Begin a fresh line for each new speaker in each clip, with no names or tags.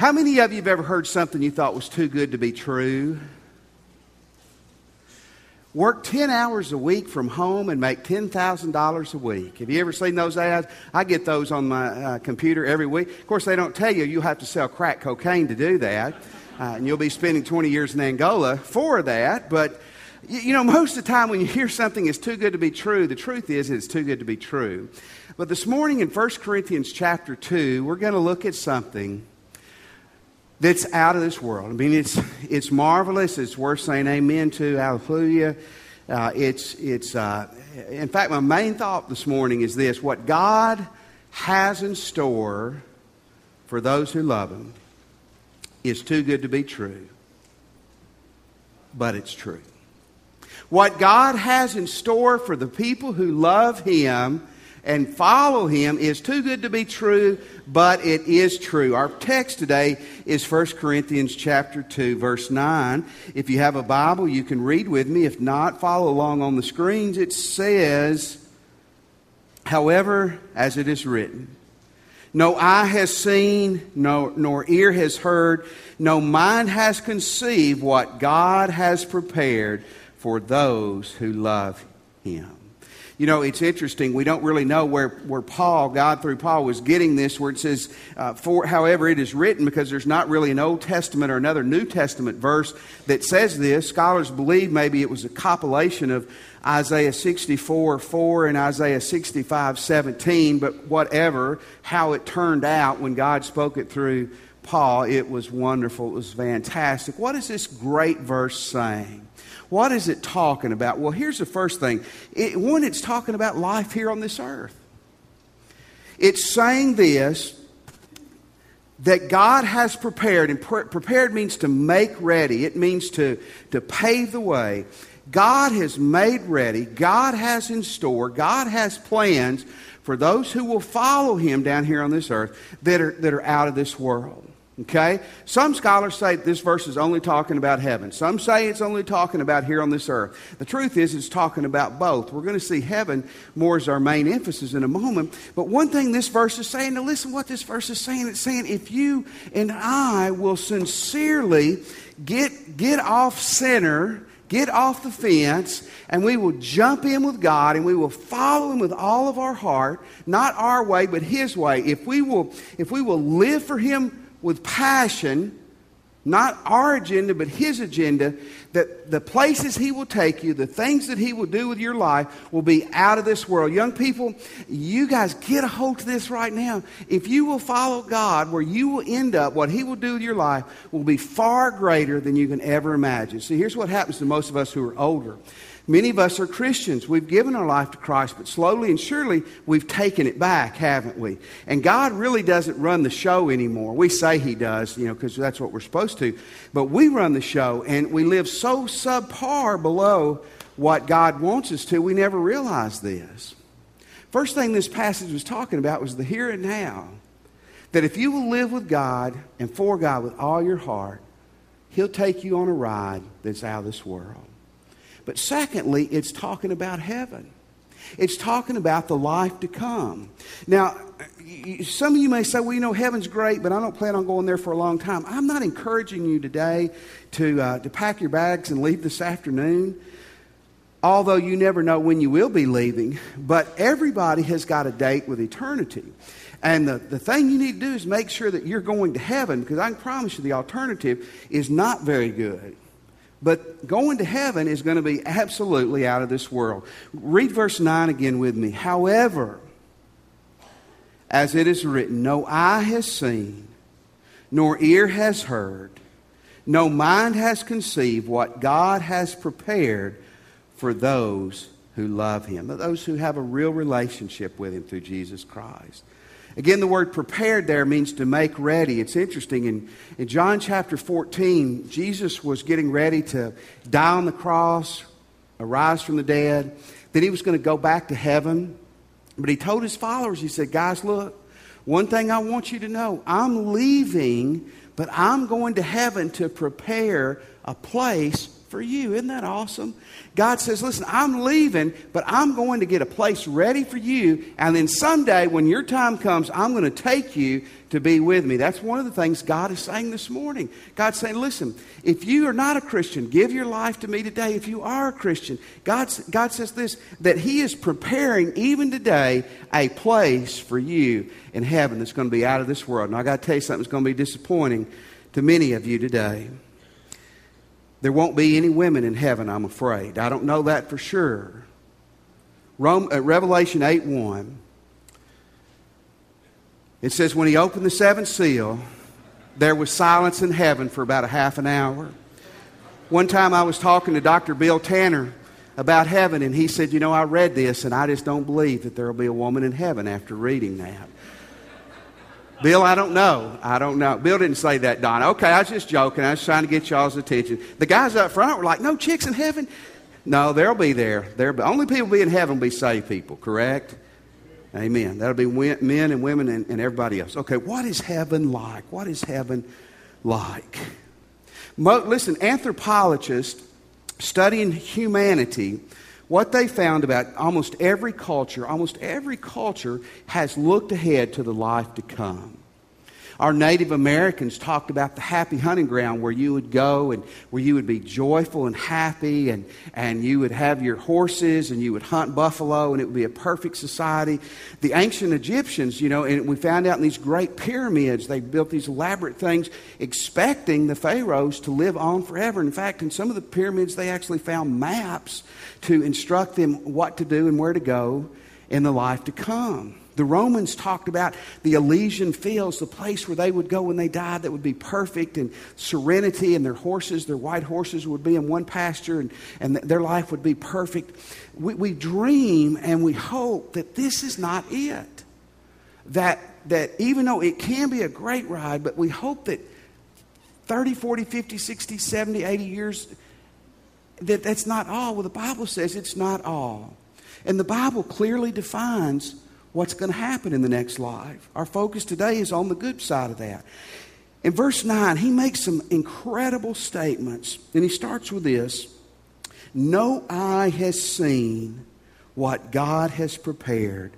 How many of you have ever heard something you thought was too good to be true? Work 10 hours a week from home and make $10,000 a week. Have you ever seen those ads? I get those on my uh, computer every week. Of course, they don't tell you you'll have to sell crack cocaine to do that. Uh, and you'll be spending 20 years in Angola for that. But, you, you know, most of the time when you hear something is too good to be true, the truth is it's too good to be true. But this morning in 1 Corinthians chapter 2, we're going to look at something that's out of this world. I mean, it's, it's marvelous. It's worth saying amen to. Hallelujah. Uh, it's, it's, uh, in fact, my main thought this morning is this what God has in store for those who love Him is too good to be true, but it's true. What God has in store for the people who love Him and follow him is too good to be true, but it is true. Our text today is 1 Corinthians chapter 2 verse 9. If you have a Bible, you can read with me. If not, follow along on the screens. It says, however, as it is written, no eye has seen, no, nor ear has heard, no mind has conceived what God has prepared for those who love him. You know, it's interesting. We don't really know where, where Paul, God through Paul, was getting this, where it says, uh, for, however, it is written, because there's not really an Old Testament or another New Testament verse that says this. Scholars believe maybe it was a compilation of Isaiah 64 4 and Isaiah 65 17, but whatever, how it turned out when God spoke it through Paul, it was wonderful. It was fantastic. What is this great verse saying? What is it talking about? Well, here's the first thing. It, one, it's talking about life here on this earth. It's saying this that God has prepared, and pre- prepared means to make ready, it means to, to pave the way. God has made ready, God has in store, God has plans for those who will follow Him down here on this earth that are, that are out of this world. Okay? Some scholars say this verse is only talking about heaven. Some say it's only talking about here on this earth. The truth is, it's talking about both. We're going to see heaven more as our main emphasis in a moment. But one thing this verse is saying, now listen what this verse is saying. It's saying if you and I will sincerely get, get off center, get off the fence, and we will jump in with God and we will follow Him with all of our heart, not our way, but His way. If we will, if we will live for Him with passion, not our agenda, but His agenda, that the places He will take you, the things that He will do with your life, will be out of this world. Young people, you guys get a hold of this right now. If you will follow God, where you will end up, what He will do with your life will be far greater than you can ever imagine. See, here's what happens to most of us who are older. Many of us are Christians. We've given our life to Christ, but slowly and surely we've taken it back, haven't we? And God really doesn't run the show anymore. We say He does, you know, because that's what we're supposed to. But we run the show, and we live so subpar below what God wants us to, we never realize this. First thing this passage was talking about was the here and now. That if you will live with God and for God with all your heart, He'll take you on a ride that's out of this world. But secondly, it's talking about heaven. It's talking about the life to come. Now, some of you may say, well, you know, heaven's great, but I don't plan on going there for a long time. I'm not encouraging you today to, uh, to pack your bags and leave this afternoon, although you never know when you will be leaving. But everybody has got a date with eternity. And the, the thing you need to do is make sure that you're going to heaven, because I can promise you the alternative is not very good. But going to heaven is going to be absolutely out of this world. Read verse 9 again with me. However, as it is written, no eye has seen, nor ear has heard, no mind has conceived what God has prepared for those who love Him, those who have a real relationship with Him through Jesus Christ. Again, the word prepared there means to make ready. It's interesting. In, in John chapter 14, Jesus was getting ready to die on the cross, arise from the dead. Then he was going to go back to heaven. But he told his followers, he said, Guys, look, one thing I want you to know I'm leaving, but I'm going to heaven to prepare a place for you. Isn't that awesome? God says, Listen, I'm leaving, but I'm going to get a place ready for you. And then someday, when your time comes, I'm going to take you to be with me. That's one of the things God is saying this morning. God's saying, Listen, if you are not a Christian, give your life to me today. If you are a Christian, God's, God says this that He is preparing, even today, a place for you in heaven that's going to be out of this world. And I got to tell you something that's going to be disappointing to many of you today. There won't be any women in heaven, I'm afraid. I don't know that for sure. Rome, uh, Revelation 8 1. It says, When he opened the seventh seal, there was silence in heaven for about a half an hour. One time I was talking to Dr. Bill Tanner about heaven, and he said, You know, I read this, and I just don't believe that there will be a woman in heaven after reading that. Bill, I don't know. I don't know. Bill didn't say that, Don. Okay, I was just joking. I was trying to get y'all's attention. The guys up front were like, no chicks in heaven. No, they'll be there. They're, only people be in heaven will be saved people, correct? Amen. That'll be men and women and, and everybody else. Okay, what is heaven like? What is heaven like? Mo, listen, anthropologists studying humanity what they found about almost every culture, almost every culture has looked ahead to the life to come. Our Native Americans talked about the happy hunting ground where you would go and where you would be joyful and happy, and, and you would have your horses and you would hunt buffalo, and it would be a perfect society. The ancient Egyptians, you know, and we found out in these great pyramids, they built these elaborate things expecting the pharaohs to live on forever. In fact, in some of the pyramids, they actually found maps to instruct them what to do and where to go in the life to come. The Romans talked about the Elysian fields, the place where they would go when they died that would be perfect and serenity, and their horses, their white horses, would be in one pasture and, and their life would be perfect. We, we dream and we hope that this is not it. That, that even though it can be a great ride, but we hope that 30, 40, 50, 60, 70, 80 years, that that's not all. Well, the Bible says it's not all. And the Bible clearly defines what's going to happen in the next life. Our focus today is on the good side of that. In verse 9, he makes some incredible statements, and he starts with this No eye has seen what God has prepared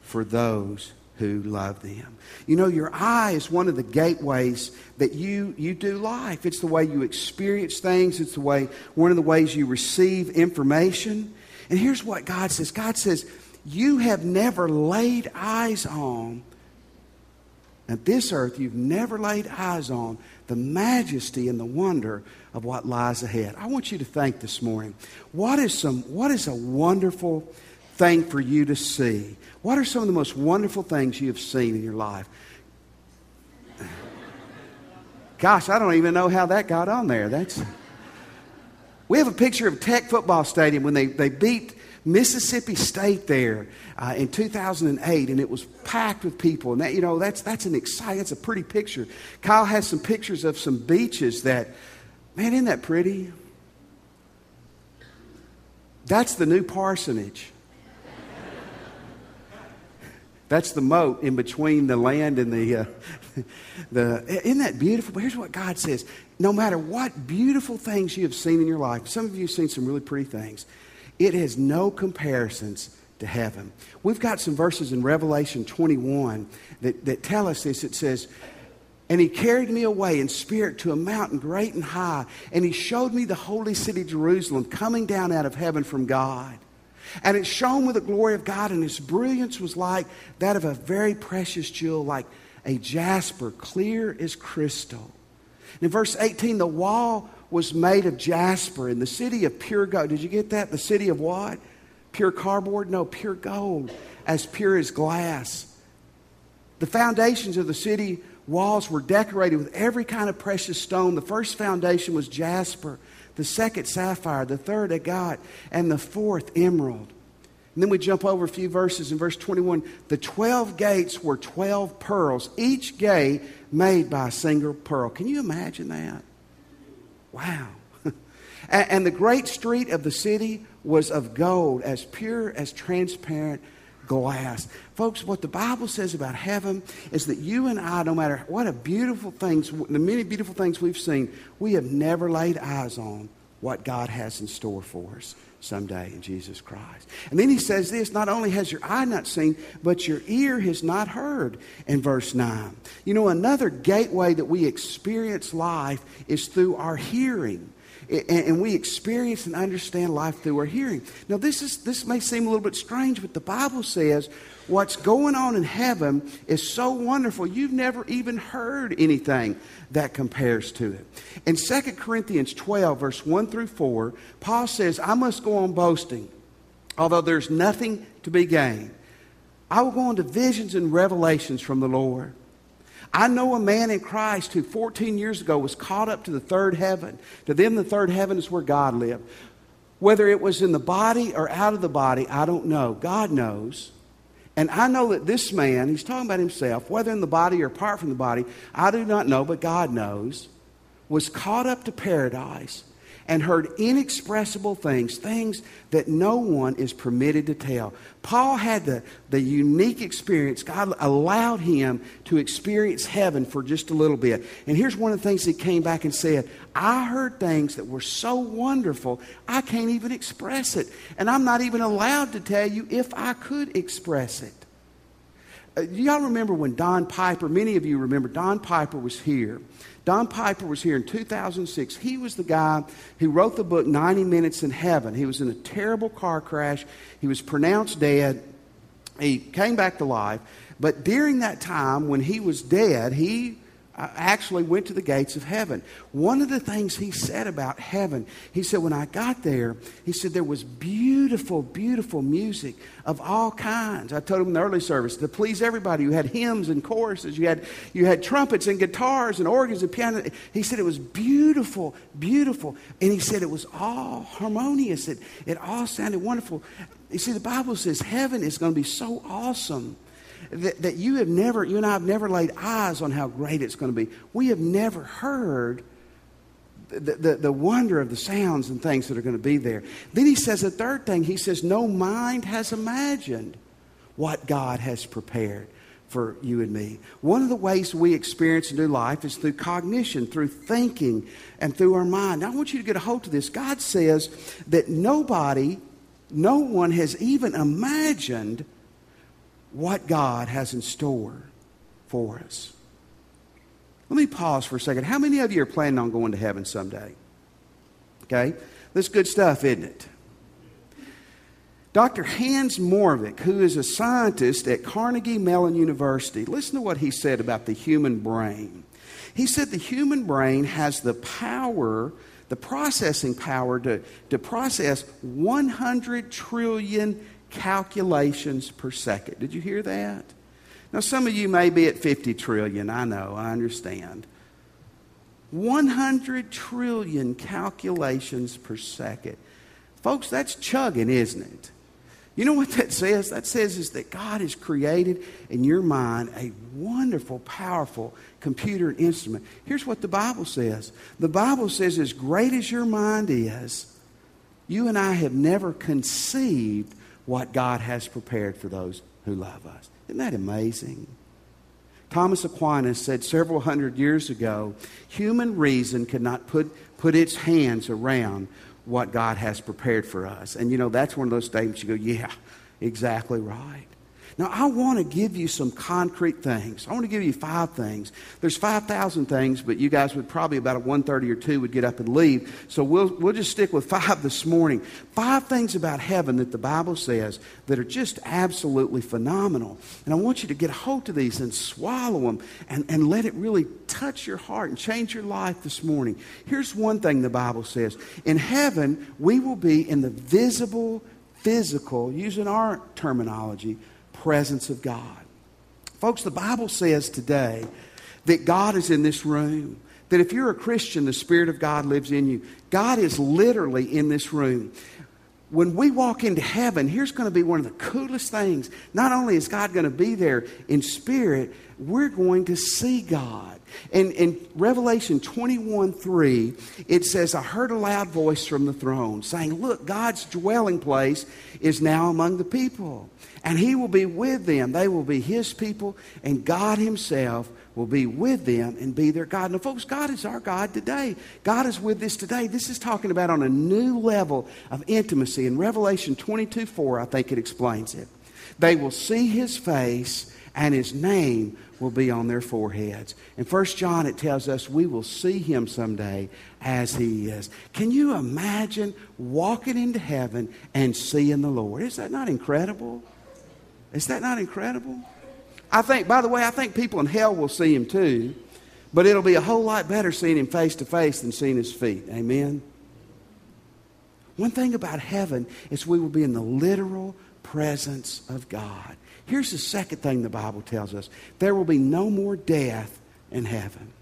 for those who love them. You know, your eye is one of the gateways that you, you do life. It's the way you experience things, it's the way, one of the ways you receive information. And here's what God says God says, you have never laid eyes on, at this earth, you've never laid eyes on the majesty and the wonder of what lies ahead. I want you to think this morning what is, some, what is a wonderful thing for you to see? What are some of the most wonderful things you have seen in your life? Gosh, I don't even know how that got on there. That's. We have a picture of Tech Football Stadium when they, they beat Mississippi State there uh, in 2008, and it was packed with people. And that, you know, that's, that's an exciting, that's a pretty picture. Kyle has some pictures of some beaches that, man, isn't that pretty? That's the new parsonage. That's the moat in between the land and the, uh, the. Isn't that beautiful? Here's what God says no matter what beautiful things you have seen in your life, some of you have seen some really pretty things. It has no comparisons to heaven. We've got some verses in Revelation 21 that, that tell us this. It says, and he carried me away in spirit to a mountain great and high, and he showed me the holy city Jerusalem coming down out of heaven from God. And it shone with the glory of God, and its brilliance was like that of a very precious jewel, like a jasper, clear as crystal. And in verse 18, the wall was made of jasper in the city of pure gold. Did you get that? The city of what? Pure cardboard? No, pure gold, as pure as glass. The foundations of the city walls were decorated with every kind of precious stone. The first foundation was jasper, the second sapphire, the third agate, and the fourth emerald. And then we jump over a few verses in verse 21. The 12 gates were 12 pearls, each gate made by a single pearl. Can you imagine that? Wow. and, the great street of the city was of gold, as pure as transparent glass. Folks, what the Bible says about heaven is that you and I, no matter what a beautiful things, the many beautiful things we've seen, we have never laid eyes on what God has in store for us someday in Jesus Christ. And then he says this not only has your eye not seen, but your ear has not heard in verse 9. You know, another gateway that we experience life is through our hearing. And we experience and understand life through our hearing. Now, this, is, this may seem a little bit strange, but the Bible says what's going on in heaven is so wonderful, you've never even heard anything that compares to it. In 2 Corinthians 12, verse 1 through 4, Paul says, I must go on boasting, although there's nothing to be gained. I will go on to visions and revelations from the Lord. I know a man in Christ who 14 years ago was caught up to the third heaven. To them, the third heaven is where God lived. Whether it was in the body or out of the body, I don't know. God knows. And I know that this man, he's talking about himself, whether in the body or apart from the body, I do not know, but God knows, was caught up to paradise and heard inexpressible things, things that no one is permitted to tell. Paul had the, the unique experience. God allowed him to experience heaven for just a little bit. And here's one of the things he came back and said I heard things that were so wonderful, I can't even express it. And I'm not even allowed to tell you if I could express it. Uh, y'all remember when Don Piper, many of you remember, Don Piper was here. Don Piper was here in 2006. He was the guy who wrote the book 90 Minutes in Heaven. He was in a terrible car crash. He was pronounced dead. He came back to life. But during that time, when he was dead, he actually went to the gates of heaven. One of the things he said about heaven, he said, when I got there, he said there was beautiful, beautiful music of all kinds. I told him in the early service to please everybody. You had hymns and choruses, you had, you had trumpets and guitars and organs and piano. He said it was beautiful, beautiful. And he said it was all harmonious. It, it all sounded wonderful. You see, the Bible says heaven is going to be so awesome that, that you have never, you and I have never laid eyes on how great it's going to be. We have never heard the, the, the, wonder of the sounds and things that are going to be there. Then he says a third thing. He says, No mind has imagined what God has prepared for you and me. One of the ways we experience new life is through cognition, through thinking, and through our mind. Now, I want you to get a hold of this. God says that nobody, no one has even imagined what God has in store for us. Let me pause for a second. How many of you are planning on going to heaven someday? Okay? That's good stuff, isn't it? Dr. Hans Moravec, who is a scientist at Carnegie Mellon University, listen to what he said about the human brain. He said the human brain has the power, the processing power to, to process 100 trillion calculations per second. Did you hear that? Now, some of you may be at 50 trillion. I know, I understand. 100 trillion calculations per second. Folks, that's chugging, isn't it? You know what that says? That says is that God has created in your mind a wonderful, powerful computer instrument. Here's what the Bible says. The Bible says as great as your mind is, you and I have never conceived what God has prepared for those who love us. Isn't that amazing? Thomas Aquinas said several hundred years ago human reason could not put, put its hands around what God has prepared for us. And you know, that's one of those statements you go, yeah, exactly right. Now, I want to give you some concrete things. I want to give you five things. There's 5,000 things, but you guys would probably about a 1.30 or 2 would get up and leave. So we'll, we'll just stick with five this morning. Five things about heaven that the Bible says that are just absolutely phenomenal. And I want you to get a hold of these and swallow them and, and let it really touch your heart and change your life this morning. Here's one thing the Bible says. In heaven, we will be in the visible, physical, using our terminology, presence of God. Folks, the Bible says today that God is in this room. That if you're a Christian, the Spirit of God lives in you. God is literally in this room. When we walk into heaven, here's going to be one of the coolest things. Not only is God going to be there in spirit, we're going to see God. And in Revelation 21 3, it says, I heard a loud voice from the throne saying, Look, God's dwelling place is now among the people and he will be with them. They will be his people, and God himself will be with them and be their God. Now, folks, God is our God today. God is with us today. This is talking about on a new level of intimacy. In Revelation 22 4, I think it explains it. They will see his face, and his name will be on their foreheads. In 1 John, it tells us we will see him someday as he is. Can you imagine walking into heaven and seeing the Lord? Is that not incredible? Is that not incredible? I think, by the way, I think people in hell will see him too, but it'll be a whole lot better seeing him face to face than seeing his feet. Amen? One thing about heaven is we will be in the literal presence of God. Here's the second thing the Bible tells us there will be no more death in heaven.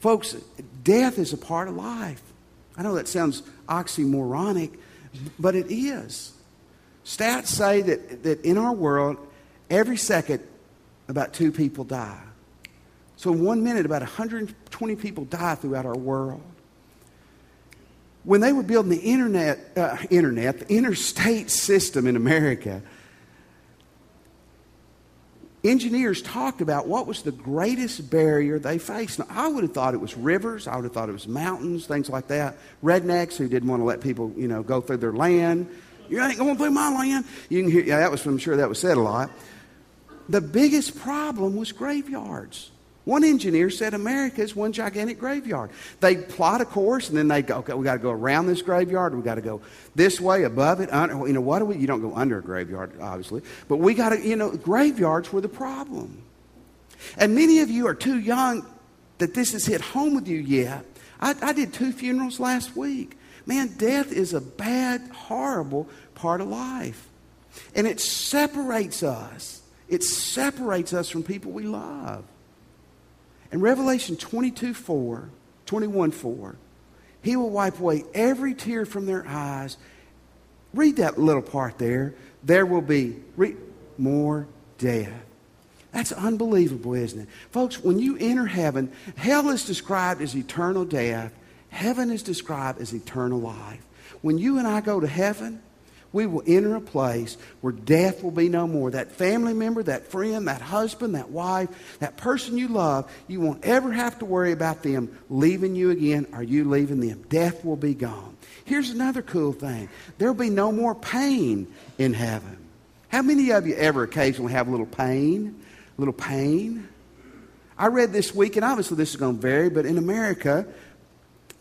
Folks, death is a part of life. I know that sounds oxymoronic, but it is. Stats say that, that in our world, Every second, about two people die. So in one minute, about 120 people die throughout our world. When they were building the internet, uh, internet, the interstate system in America, engineers talked about what was the greatest barrier they faced. Now, I would have thought it was rivers. I would have thought it was mountains, things like that. Rednecks who didn't want to let people, you know, go through their land. You ain't going through my land. You can hear, yeah, that was, I'm sure that was said a lot. The biggest problem was graveyards. One engineer said America is one gigantic graveyard. They plot a course and then they go, okay, we got to go around this graveyard. We got to go this way, above it, under. You know, what do we? You don't go under a graveyard, obviously. But we got to, you know, graveyards were the problem. And many of you are too young that this has hit home with you yet. I, I did two funerals last week. Man, death is a bad, horrible part of life. And it separates us it separates us from people we love. In Revelation 22 4, 21 4, He will wipe away every tear from their eyes. Read that little part there. There will be re- more death. That's unbelievable, isn't it? Folks, when you enter heaven, hell is described as eternal death, heaven is described as eternal life. When you and I go to heaven, we will enter a place where death will be no more. That family member, that friend, that husband, that wife, that person you love, you won't ever have to worry about them leaving you again or you leaving them. Death will be gone. Here's another cool thing there'll be no more pain in heaven. How many of you ever occasionally have a little pain? A little pain? I read this week, and obviously this is going to vary, but in America,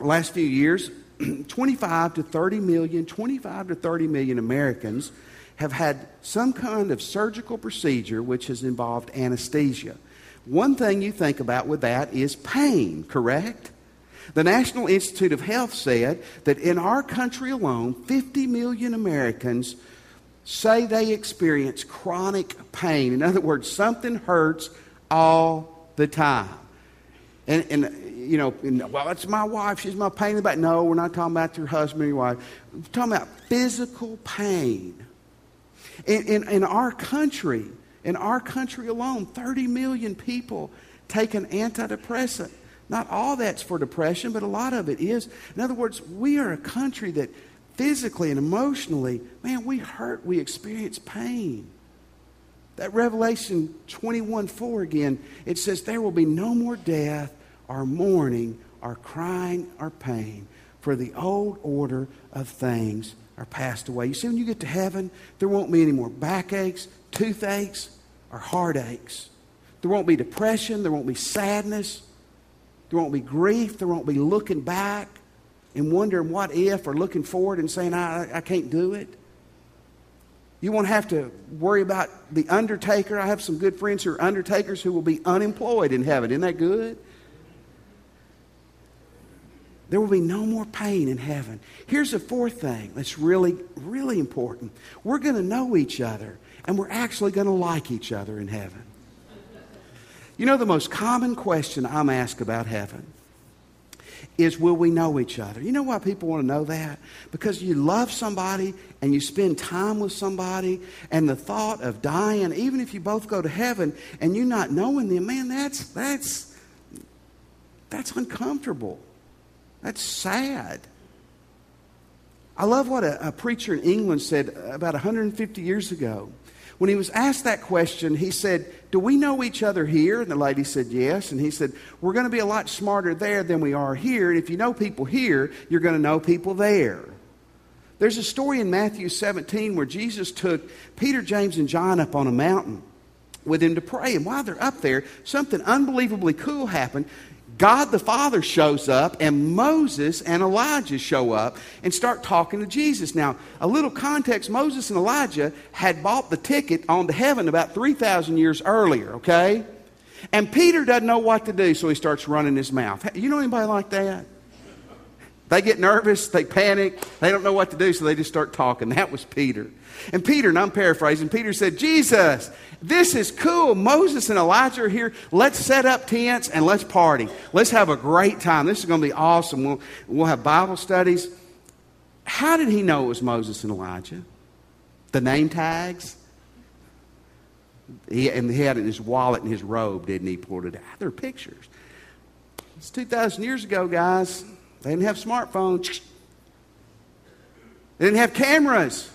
last few years, 25 to 30 million, 25 to 30 million Americans have had some kind of surgical procedure which has involved anesthesia. One thing you think about with that is pain, correct? The National Institute of Health said that in our country alone, 50 million Americans say they experience chronic pain. In other words, something hurts all the time. And, and you know, well, it's my wife. She's my pain in the back. No, we're not talking about your husband or your wife. We're talking about physical pain. In, in, in our country, in our country alone, 30 million people take an antidepressant. Not all that's for depression, but a lot of it is. In other words, we are a country that physically and emotionally, man, we hurt, we experience pain. That Revelation 21 4 again, it says, There will be no more death, our mourning, our crying, our pain, for the old order of things are passed away. You see, when you get to heaven, there won't be any more backaches, toothaches, or heartaches. There won't be depression, there won't be sadness, there won't be grief, there won't be looking back and wondering what if, or looking forward and saying, I, I can't do it. You won't have to worry about the undertaker. I have some good friends who are undertakers who will be unemployed in heaven. Isn't that good? There will be no more pain in heaven. Here's the fourth thing that's really, really important. We're going to know each other, and we're actually going to like each other in heaven. You know, the most common question I'm asked about heaven is will we know each other? You know why people want to know that? Because you love somebody and you spend time with somebody, and the thought of dying, even if you both go to heaven and you not knowing them, man, that's, that's, that's uncomfortable. That's sad. I love what a, a preacher in England said about 150 years ago. When he was asked that question, he said, Do we know each other here? And the lady said, Yes. And he said, We're going to be a lot smarter there than we are here. And if you know people here, you're going to know people there. There's a story in Matthew 17 where Jesus took Peter, James, and John up on a mountain with him to pray. And while they're up there, something unbelievably cool happened. God the Father shows up, and Moses and Elijah show up and start talking to Jesus. Now, a little context Moses and Elijah had bought the ticket on to heaven about 3,000 years earlier, okay? And Peter doesn't know what to do, so he starts running his mouth. You know anybody like that? They get nervous, they panic, they don't know what to do, so they just start talking. That was Peter. And Peter, and I'm paraphrasing, Peter said, Jesus, this is cool. Moses and Elijah are here. Let's set up tents and let's party. Let's have a great time. This is going to be awesome. We'll, we'll have Bible studies. How did he know it was Moses and Elijah? The name tags? He, and he had it in his wallet and his robe, didn't he? Pulled it out. They're pictures. It's 2,000 years ago, guys. They didn't have smartphones. They didn't have cameras.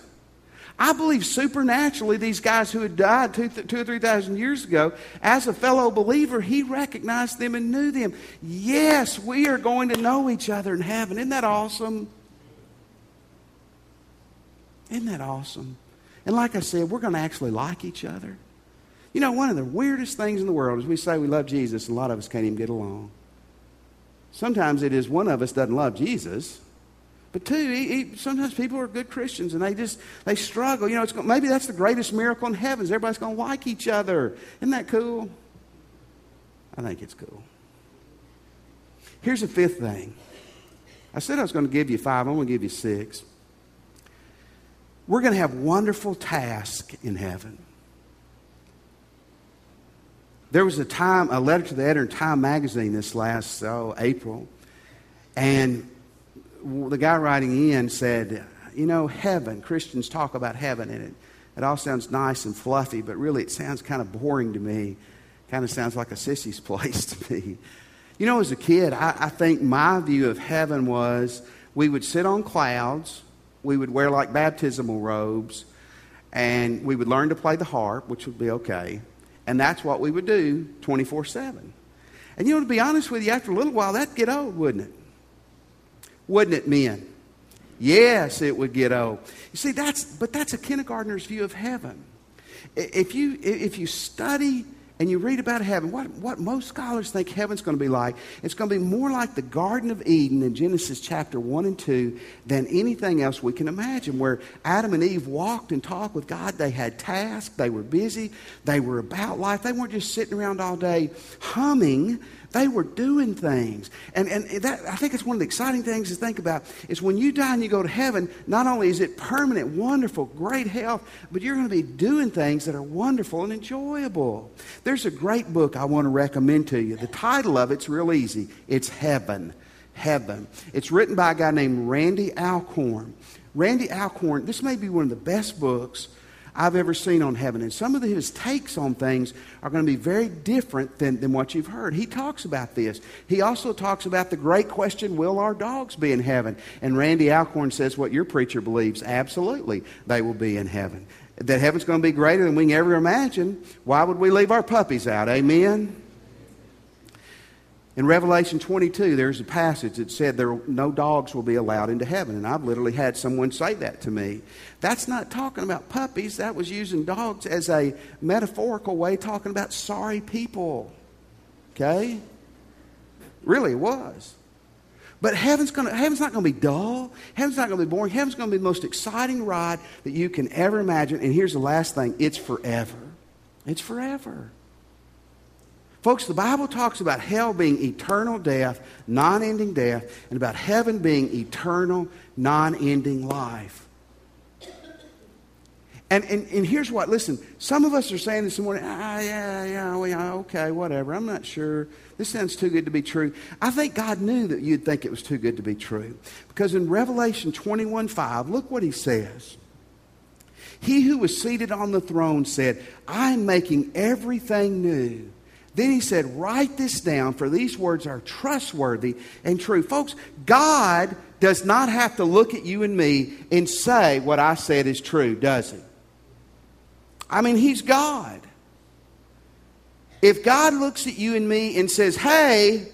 I believe supernaturally, these guys who had died two, two or three thousand years ago, as a fellow believer, he recognized them and knew them. Yes, we are going to know each other in heaven. Isn't that awesome? Isn't that awesome? And like I said, we're going to actually like each other. You know, one of the weirdest things in the world is we say we love Jesus, and a lot of us can't even get along. Sometimes it is one of us doesn't love Jesus, but two, he, he, sometimes people are good Christians and they just they struggle. You know, it's, maybe that's the greatest miracle in heaven. Everybody's going to like each other? Isn't that cool? I think it's cool. Here's the fifth thing. I said I was going to give you five. I'm going to give you six. We're going to have wonderful tasks in heaven. There was a time, a letter to the editor in Time magazine this last oh, April, and the guy writing in said, You know, heaven, Christians talk about heaven, and it, it all sounds nice and fluffy, but really it sounds kind of boring to me. Kind of sounds like a sissy's place to me. You know, as a kid, I, I think my view of heaven was we would sit on clouds, we would wear like baptismal robes, and we would learn to play the harp, which would be okay. And that's what we would do 24 7. And you know, to be honest with you, after a little while, that'd get old, wouldn't it? wouldn't it, men? Yes, it would get old. You see, that's, but that's a kindergartner's view of heaven. If you, if you study and you read about heaven, what, what most scholars think heaven's going to be like, it's going to be more like the Garden of Eden in Genesis chapter 1 and 2 than anything else we can imagine, where Adam and Eve walked and talked with God. They had tasks, they were busy, they were about life. They weren't just sitting around all day humming they were doing things. And, and that, I think it's one of the exciting things to think about is when you die and you go to heaven, not only is it permanent, wonderful, great health, but you're going to be doing things that are wonderful and enjoyable. There's a great book I want to recommend to you. The title of it's real easy. It's Heaven. Heaven. It's written by a guy named Randy Alcorn. Randy Alcorn, this may be one of the best books I've ever seen on heaven. And some of his takes on things are going to be very different than, than what you've heard. He talks about this. He also talks about the great question will our dogs be in heaven? And Randy Alcorn says what your preacher believes absolutely, they will be in heaven. That heaven's going to be greater than we can ever imagine. Why would we leave our puppies out? Amen? In Revelation 22, there's a passage that said there no dogs will be allowed into heaven. And I've literally had someone say that to me. That's not talking about puppies. That was using dogs as a metaphorical way, talking about sorry people. Okay? Really, it was. But heaven's, gonna, heaven's not going to be dull. Heaven's not going to be boring. Heaven's going to be the most exciting ride that you can ever imagine. And here's the last thing it's forever. It's forever. Folks, the Bible talks about hell being eternal death, non ending death, and about heaven being eternal, non ending life. And, and, and here's what, listen, some of us are saying this morning, ah, yeah, yeah, well, yeah, okay, whatever. I'm not sure. This sounds too good to be true. I think God knew that you'd think it was too good to be true. Because in Revelation 21 5, look what he says. He who was seated on the throne said, I'm making everything new. Then he said, Write this down, for these words are trustworthy and true. Folks, God does not have to look at you and me and say what I said is true, does he? I mean, He's God. If God looks at you and me and says, hey,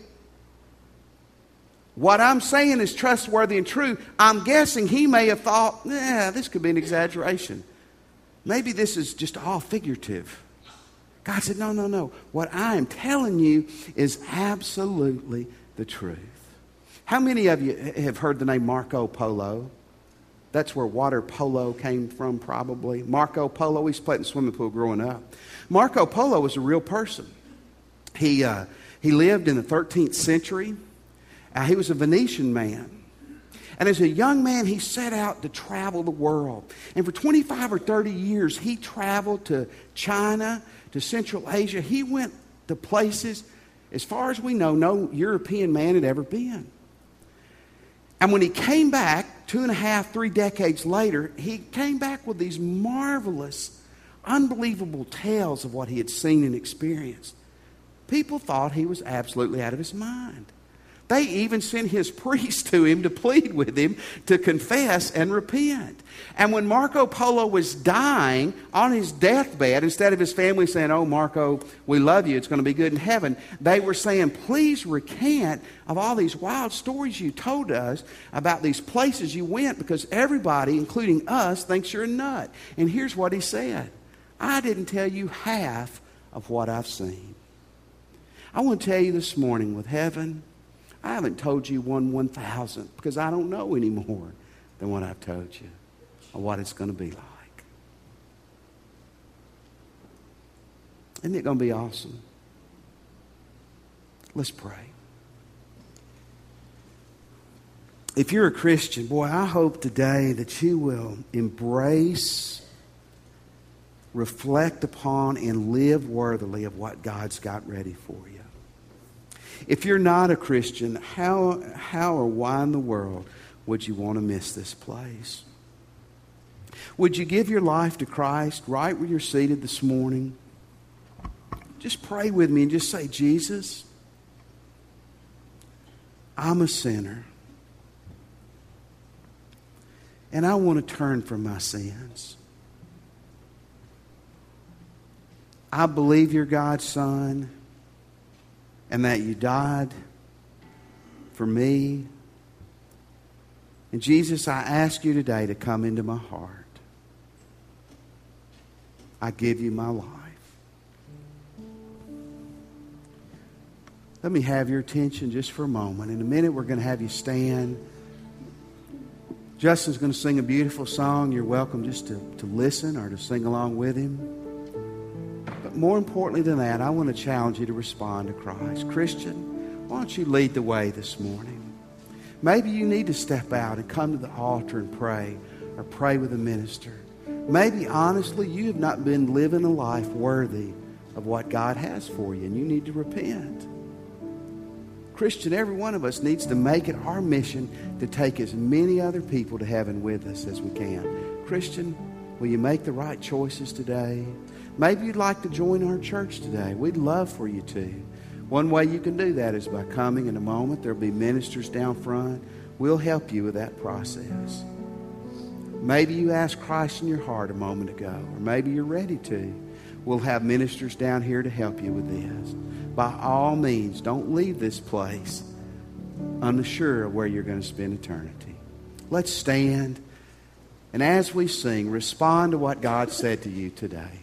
what I'm saying is trustworthy and true, I'm guessing he may have thought, yeah, this could be an exaggeration. Maybe this is just all figurative. God said, no, no, no. What I am telling you is absolutely the truth. How many of you have heard the name Marco Polo? That's where water polo came from, probably. Marco Polo, we played in the swimming pool growing up. Marco Polo was a real person. He, uh, he lived in the 13th century. Uh, he was a Venetian man. And as a young man, he set out to travel the world. And for 25 or 30 years, he traveled to China, to Central Asia. He went to places, as far as we know, no European man had ever been. And when he came back, two and a half, three decades later, he came back with these marvelous, unbelievable tales of what he had seen and experienced. People thought he was absolutely out of his mind. They even sent his priest to him to plead with him to confess and repent. And when Marco Polo was dying on his deathbed, instead of his family saying, Oh, Marco, we love you, it's going to be good in heaven, they were saying, Please recant of all these wild stories you told us about these places you went because everybody, including us, thinks you're a nut. And here's what he said I didn't tell you half of what I've seen. I want to tell you this morning with heaven I haven't told you one one thousandth because I don't know any more than what I've told you of what it's going to be like. Isn't it going to be awesome? Let's pray. If you're a Christian, boy, I hope today that you will embrace, reflect upon, and live worthily of what God's got ready for you. If you're not a Christian, how, how or why in the world would you want to miss this place? Would you give your life to Christ right where you're seated this morning? Just pray with me and just say, Jesus, I'm a sinner. And I want to turn from my sins. I believe you're God's Son and that you died for me. And Jesus, I ask you today to come into my heart. I give you my life. Let me have your attention just for a moment. In a minute, we're going to have you stand. Justin's going to sing a beautiful song. You're welcome just to, to listen or to sing along with him more importantly than that, I want to challenge you to respond to Christ. Christian, why don't you lead the way this morning? Maybe you need to step out and come to the altar and pray or pray with a minister. Maybe, honestly, you have not been living a life worthy of what God has for you and you need to repent. Christian, every one of us needs to make it our mission to take as many other people to heaven with us as we can. Christian, will you make the right choices today? Maybe you'd like to join our church today. We'd love for you to. One way you can do that is by coming in a moment. There'll be ministers down front. We'll help you with that process. Maybe you asked Christ in your heart a moment ago, or maybe you're ready to. We'll have ministers down here to help you with this. By all means, don't leave this place unsure of where you're going to spend eternity. Let's stand, and as we sing, respond to what God said to you today.